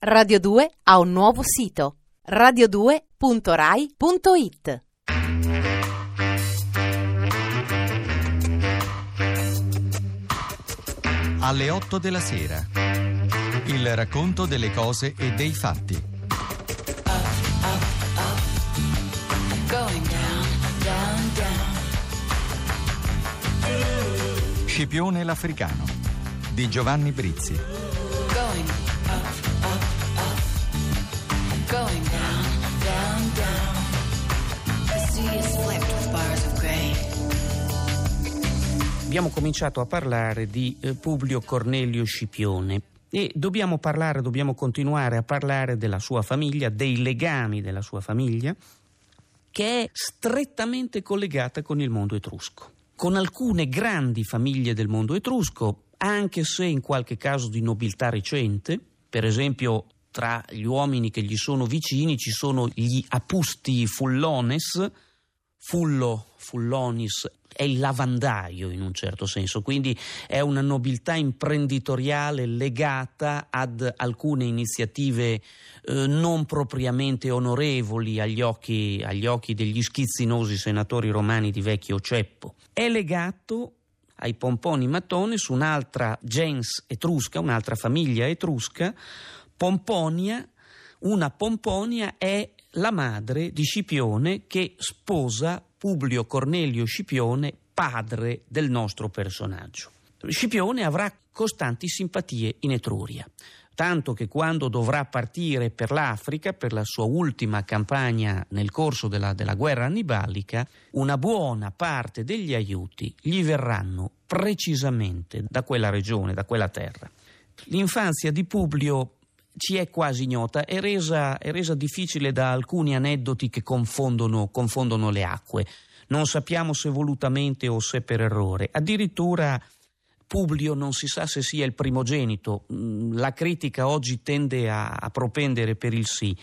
Radio 2 ha un nuovo sito radio2.rai.it Alle 8 della sera. Il racconto delle cose e dei fatti. Going down, down. Scipione l'Africano di Giovanni Brizzi. Going up, up, up. Abbiamo cominciato a parlare di eh, Publio Cornelio Scipione e dobbiamo parlare, dobbiamo continuare a parlare della sua famiglia, dei legami della sua famiglia, che è strettamente collegata con il mondo etrusco. Con alcune grandi famiglie del mondo etrusco, anche se in qualche caso di nobiltà recente, per esempio tra gli uomini che gli sono vicini ci sono gli Apusti Fullones, Fullo, Fullonis è il lavandaio in un certo senso, quindi è una nobiltà imprenditoriale legata ad alcune iniziative eh, non propriamente onorevoli agli occhi, agli occhi degli schizzinosi senatori romani di vecchio ceppo. È legato ai pomponi mattone su un'altra gens etrusca, un'altra famiglia etrusca, Pomponia, una Pomponia è la madre di Scipione che sposa Publio Cornelio Scipione, padre del nostro personaggio. Scipione avrà costanti simpatie in Etruria, tanto che quando dovrà partire per l'Africa, per la sua ultima campagna nel corso della, della guerra annibalica, una buona parte degli aiuti gli verranno precisamente da quella regione, da quella terra. L'infanzia di Publio ci è quasi ignota, è resa, è resa difficile da alcuni aneddoti che confondono, confondono le acque. Non sappiamo se volutamente o se per errore. Addirittura Publio non si sa se sia il primogenito. Mm, La critica oggi tende a, a propendere per il sì.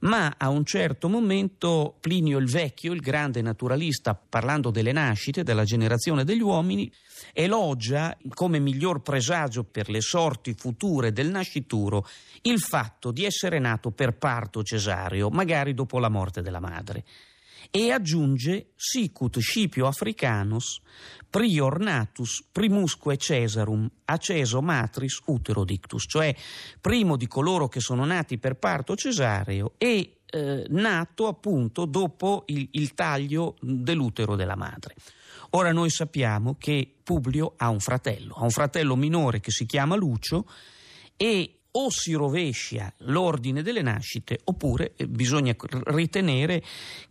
Ma a un certo momento Plinio il Vecchio, il grande naturalista, parlando delle nascite, della generazione degli uomini, elogia come miglior presagio per le sorti future del nascituro il fatto di essere nato per parto cesareo, magari dopo la morte della madre. E aggiunge sicut Scipio Africanus prior natus primusque Cesarum acceso matris utero dictus, cioè primo di coloro che sono nati per parto cesareo e eh, nato appunto dopo il, il taglio dell'utero della madre. Ora noi sappiamo che Publio ha un fratello, ha un fratello minore che si chiama Lucio e o si rovescia l'ordine delle nascite oppure eh, bisogna ritenere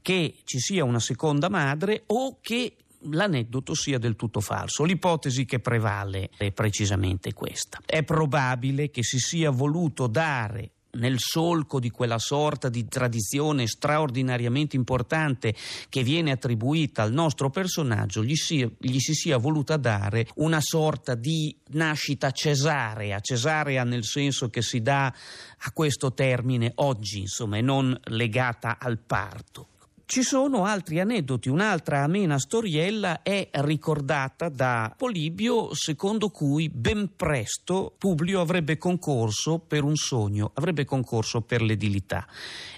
che ci sia una seconda madre o che l'aneddoto sia del tutto falso. L'ipotesi che prevale è precisamente questa. È probabile che si sia voluto dare nel solco di quella sorta di tradizione straordinariamente importante che viene attribuita al nostro personaggio, gli si, gli si, sia voluta dare una sorta di nascita cesarea, cesarea nel senso che si dà a questo termine oggi, insomma, e non legata al parto. Ci sono altri aneddoti, un'altra amena storiella è ricordata da Polibio secondo cui ben presto Publio avrebbe concorso per un sogno, avrebbe concorso per l'edilità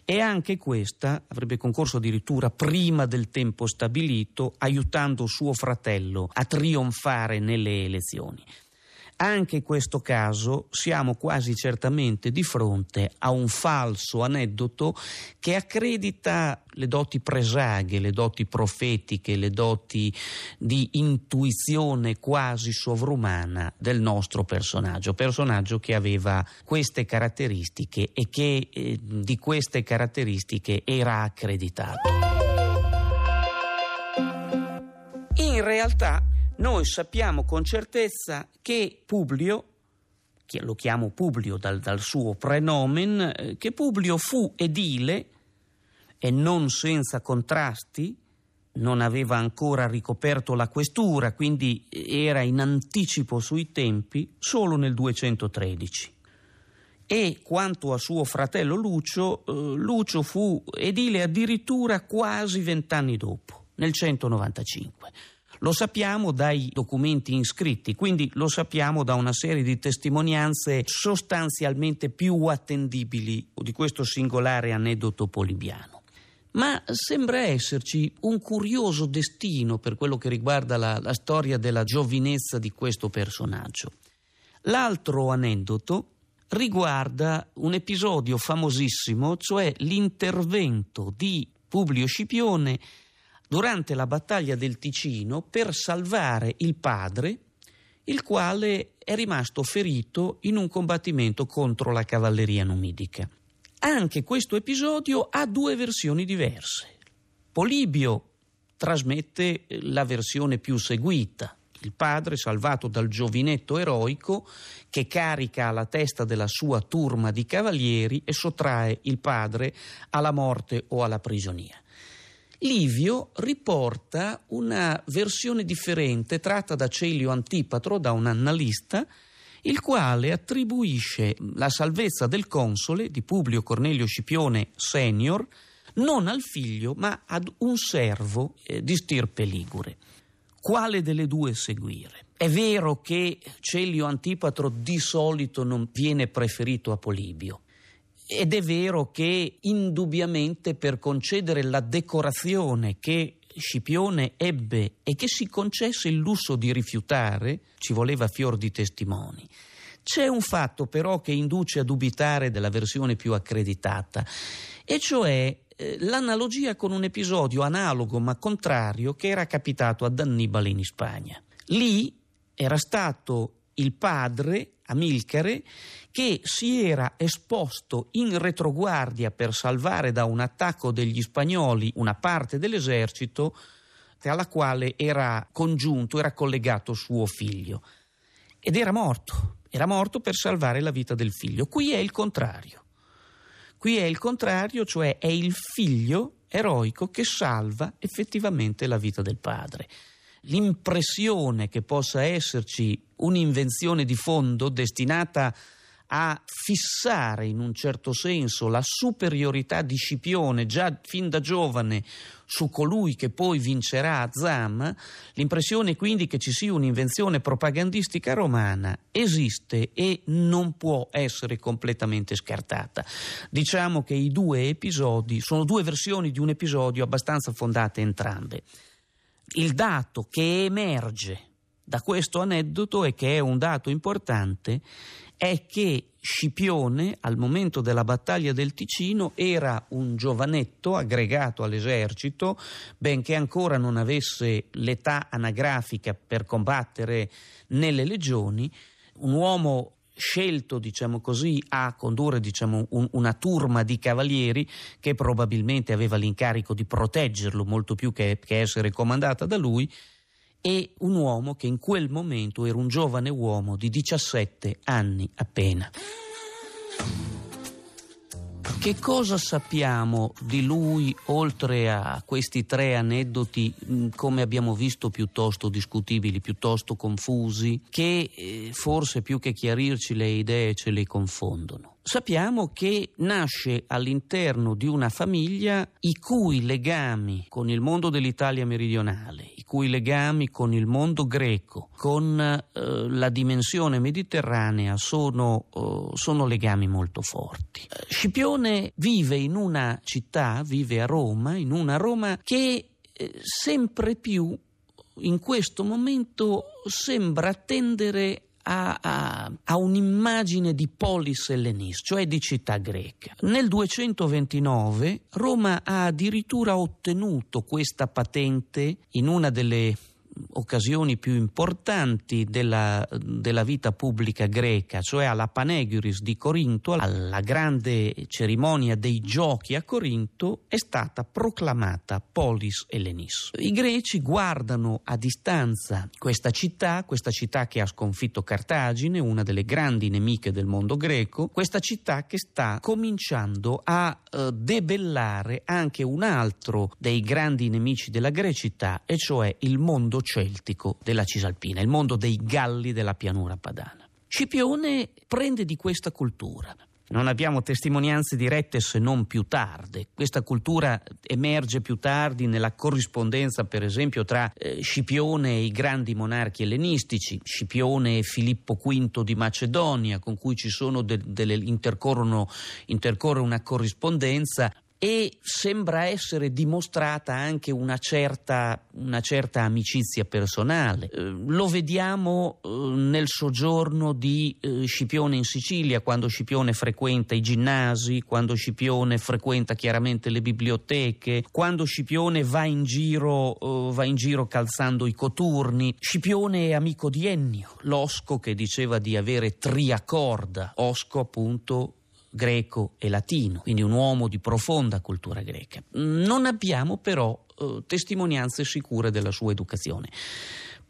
e anche questa avrebbe concorso addirittura prima del tempo stabilito aiutando suo fratello a trionfare nelle elezioni. Anche in questo caso siamo quasi certamente di fronte a un falso aneddoto che accredita le doti presaghe, le doti profetiche, le doti di intuizione quasi sovrumana del nostro personaggio, personaggio che aveva queste caratteristiche e che eh, di queste caratteristiche era accreditato. In realtà noi sappiamo con certezza che Publio, lo chiamo Publio dal, dal suo prenomen, eh, che Publio fu edile e non senza contrasti, non aveva ancora ricoperto la questura, quindi era in anticipo sui tempi, solo nel 213. E quanto a suo fratello Lucio, eh, Lucio fu edile addirittura quasi vent'anni dopo, nel 195. Lo sappiamo dai documenti iscritti, quindi lo sappiamo da una serie di testimonianze sostanzialmente più attendibili di questo singolare aneddoto polibiano. Ma sembra esserci un curioso destino per quello che riguarda la, la storia della giovinezza di questo personaggio. L'altro aneddoto riguarda un episodio famosissimo, cioè l'intervento di Publio Scipione durante la battaglia del Ticino per salvare il padre, il quale è rimasto ferito in un combattimento contro la cavalleria numidica. Anche questo episodio ha due versioni diverse. Polibio trasmette la versione più seguita, il padre salvato dal giovinetto eroico che carica alla testa della sua turma di cavalieri e sottrae il padre alla morte o alla prigionia. Livio riporta una versione differente tratta da Celio Antipatro, da un annalista, il quale attribuisce la salvezza del console di Publio Cornelio Scipione senior non al figlio ma ad un servo eh, di stirpe ligure. Quale delle due seguire? È vero che Celio Antipatro di solito non viene preferito a Polibio. Ed è vero che indubbiamente per concedere la decorazione che Scipione ebbe e che si concesse il lusso di rifiutare, ci voleva fior di testimoni. C'è un fatto però che induce a dubitare della versione più accreditata, e cioè eh, l'analogia con un episodio analogo ma contrario che era capitato ad Annibale in Spagna. Lì era stato il padre Amilcare che si era esposto in retroguardia per salvare da un attacco degli spagnoli una parte dell'esercito alla quale era congiunto, era collegato suo figlio. Ed era morto, era morto per salvare la vita del figlio. Qui è il contrario. Qui è il contrario, cioè è il figlio eroico che salva effettivamente la vita del padre l'impressione che possa esserci un'invenzione di fondo destinata a fissare in un certo senso la superiorità di Scipione già fin da giovane su colui che poi vincerà a l'impressione quindi che ci sia un'invenzione propagandistica romana esiste e non può essere completamente scartata. Diciamo che i due episodi sono due versioni di un episodio abbastanza fondate entrambe il dato che emerge da questo aneddoto e che è un dato importante è che Scipione al momento della battaglia del Ticino era un giovanetto aggregato all'esercito, benché ancora non avesse l'età anagrafica per combattere nelle legioni, un uomo scelto diciamo così, a condurre diciamo, un, una turma di cavalieri che probabilmente aveva l'incarico di proteggerlo molto più che, che essere comandata da lui e un uomo che in quel momento era un giovane uomo di 17 anni appena. Che cosa sappiamo di lui oltre a questi tre aneddoti, mm, come abbiamo visto, piuttosto discutibili, piuttosto confusi, che eh, forse più che chiarirci le idee ce le confondono? Sappiamo che nasce all'interno di una famiglia i cui legami con il mondo dell'Italia meridionale, cui legami con il mondo greco, con eh, la dimensione mediterranea sono, eh, sono legami molto forti. Scipione vive in una città, vive a Roma, in una Roma che eh, sempre più in questo momento sembra tendere a, a, a, un'immagine di polis ellenis, cioè di città greca. Nel 229 Roma ha addirittura ottenuto questa patente in una delle occasioni più importanti della, della, vita pubblica greca, cioè alla Panegiris di Corinto, alla grande cerimonia dei giochi a Corinto, è stata proclamata polis ellenis. I greci guardano a distanza questa città, questa città che ha sconfitto Cartagine, una delle grandi nemiche del mondo greco, questa città che sta cominciando a eh, debellare anche un altro dei grandi nemici della grecità, e cioè il mondo celtico della Cisalpina, il mondo dei galli della pianura padana. Scipione prende di questa cultura non abbiamo testimonianze dirette se non più tarde. Questa cultura emerge più tardi nella corrispondenza, per esempio, tra eh, Scipione e i grandi monarchi ellenistici, Scipione e Filippo V di Macedonia, con cui de- delle, intercorre una corrispondenza e sembra essere dimostrata anche una certa, una certa amicizia personale. Eh, lo vediamo eh, nel soggiorno di eh, Scipione in Sicilia, quando Scipione frequenta i ginnasi, quando Scipione frequenta chiaramente le biblioteche, quando Scipione va in giro, eh, va in giro calzando i coturni. Scipione è amico di Ennio, l'osco che diceva di avere triacorda, osco appunto greco e latino, quindi un uomo di profonda cultura greca. Non abbiamo però eh, testimonianze sicure della sua educazione.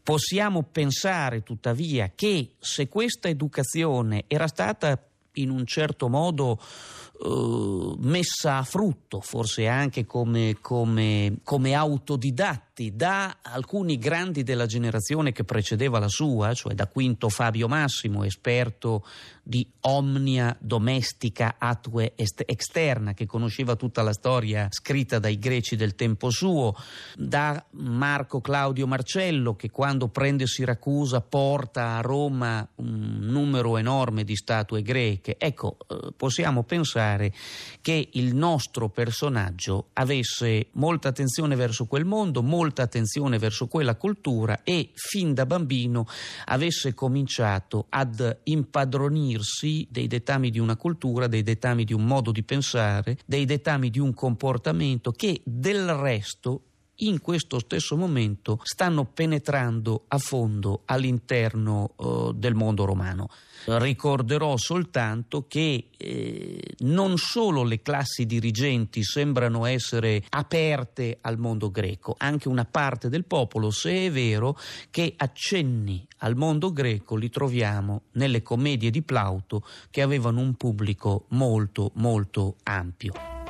Possiamo pensare tuttavia che se questa educazione era stata in un certo modo eh, messa a frutto, forse anche come, come, come autodidatta, da alcuni grandi della generazione che precedeva la sua, cioè da Quinto Fabio Massimo, esperto di omnia domestica atue externa, che conosceva tutta la storia scritta dai greci del tempo suo, da Marco Claudio Marcello, che quando prende Siracusa porta a Roma un numero enorme di statue greche. Ecco, eh, possiamo pensare che il nostro personaggio avesse molta attenzione verso quel mondo, molta attenzione verso quella cultura e fin da bambino avesse cominciato ad impadronirsi dei dettami di una cultura, dei dettami di un modo di pensare, dei dettami di un comportamento che del resto in questo stesso momento stanno penetrando a fondo all'interno uh, del mondo romano. Ricorderò soltanto che eh, non solo le classi dirigenti sembrano essere aperte al mondo greco, anche una parte del popolo, se è vero che accenni al mondo greco li troviamo nelle commedie di Plauto che avevano un pubblico molto molto ampio.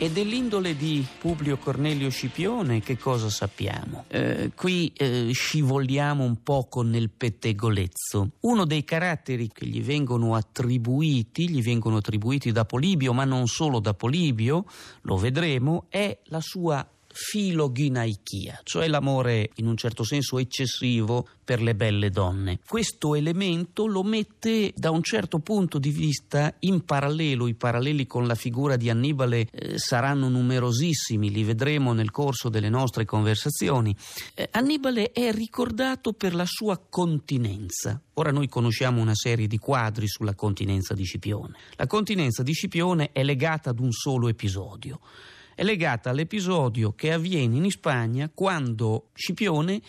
E dell'indole di Publio Cornelio Scipione che cosa sappiamo? Eh, qui eh, scivoliamo un poco nel pettegolezzo. Uno dei caratteri che gli vengono attribuiti, gli vengono attribuiti da Polibio, ma non solo da Polibio, lo vedremo, è la sua filoginaichia, cioè l'amore in un certo senso eccessivo per le belle donne. Questo elemento lo mette da un certo punto di vista in parallelo, i paralleli con la figura di Annibale eh, saranno numerosissimi, li vedremo nel corso delle nostre conversazioni. Eh, Annibale è ricordato per la sua continenza. Ora noi conosciamo una serie di quadri sulla continenza di Scipione. La continenza di Scipione è legata ad un solo episodio è legata all'episodio che avviene in Spagna quando Scipione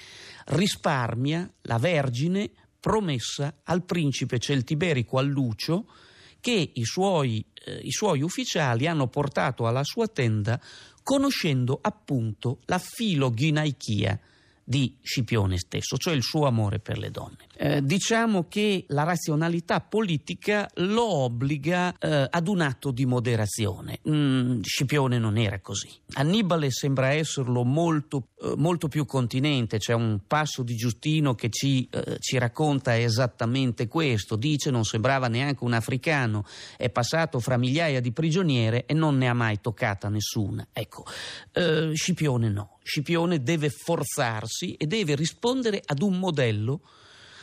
risparmia la Vergine promessa al principe celtiberico Allucio che i suoi, eh, i suoi ufficiali hanno portato alla sua tenda conoscendo appunto la filoginaichia di Scipione stesso, cioè il suo amore per le donne. Eh, diciamo che la razionalità politica lo obbliga eh, ad un atto di moderazione. Mm, Scipione non era così. Annibale sembra esserlo molto, eh, molto, più continente, c'è un passo di Giustino che ci, eh, ci, racconta esattamente questo, dice non sembrava neanche un africano, è passato fra migliaia di prigioniere e non ne ha mai toccata nessuna. Ecco, eh, Scipione no. Scipione deve forzarsi e deve rispondere ad un modello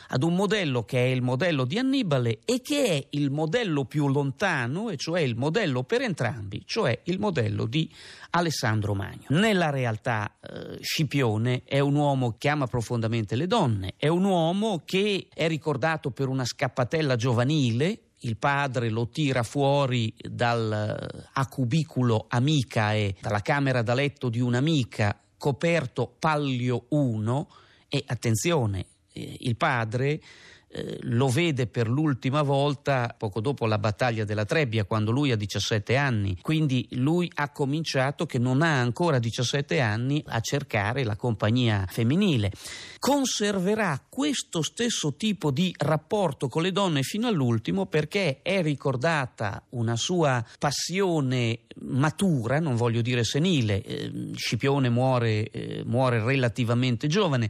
ad un modello che è il modello di Annibale e che è il modello più lontano, e cioè il modello per entrambi, cioè il modello di Alessandro Magno. Nella realtà eh, Scipione è un uomo che ama profondamente le donne, è un uomo che è ricordato per una scappatella giovanile, il padre lo tira fuori dal eh, acubiculo amica e dalla camera da letto di un'amica coperto Pallio 1 e attenzione, eh, il padre eh, lo vede per l'ultima volta poco dopo la battaglia della Trebbia, quando lui ha 17 anni. Quindi lui ha cominciato, che non ha ancora 17 anni, a cercare la compagnia femminile. Conserverà questo stesso tipo di rapporto con le donne fino all'ultimo perché è ricordata una sua passione matura, non voglio dire senile, eh, Scipione muore, eh, muore relativamente giovane,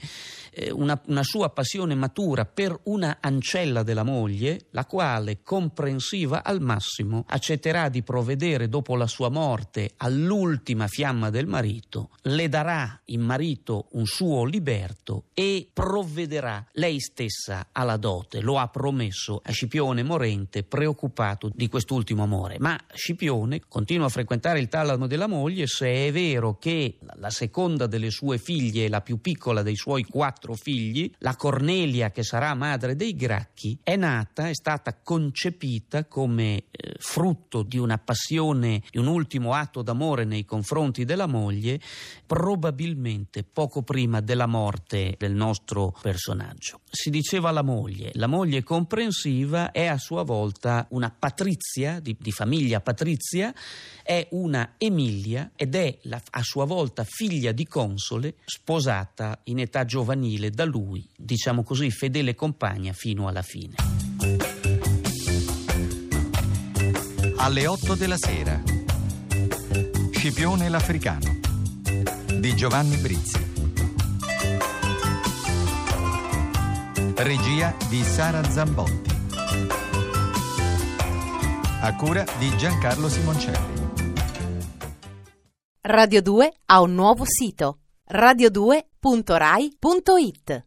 eh, una, una sua passione matura per una ancella della moglie, la quale, comprensiva al massimo, accetterà di provvedere dopo la sua morte all'ultima fiamma del marito, le darà in marito un suo liberto e provvederà lei stessa alla dote. Lo ha promesso a Scipione morente, preoccupato di quest'ultimo amore. Ma Scipione continua a frequentare il talamo della moglie se è vero che la seconda delle sue figlie, la più piccola dei suoi quattro figli, la Cornelia che sarà madre dei Gracchi, è nata, è stata concepita come eh, frutto di una passione, di un ultimo atto d'amore nei confronti della moglie, probabilmente poco prima della morte del nostro personaggio. Si diceva la moglie, la moglie comprensiva è a sua volta una patrizia, di, di famiglia patrizia, è una Emilia ed è la, a sua volta figlia di console, sposata in età giovanile da lui, diciamo così, fedele compagna fino alla fine. Alle 8 della sera. Scipione l'Africano di Giovanni Brizzi. Regia di Sara Zambotti. A cura di Giancarlo Simoncelli. Radio 2 ha un nuovo sito radio2.rai.it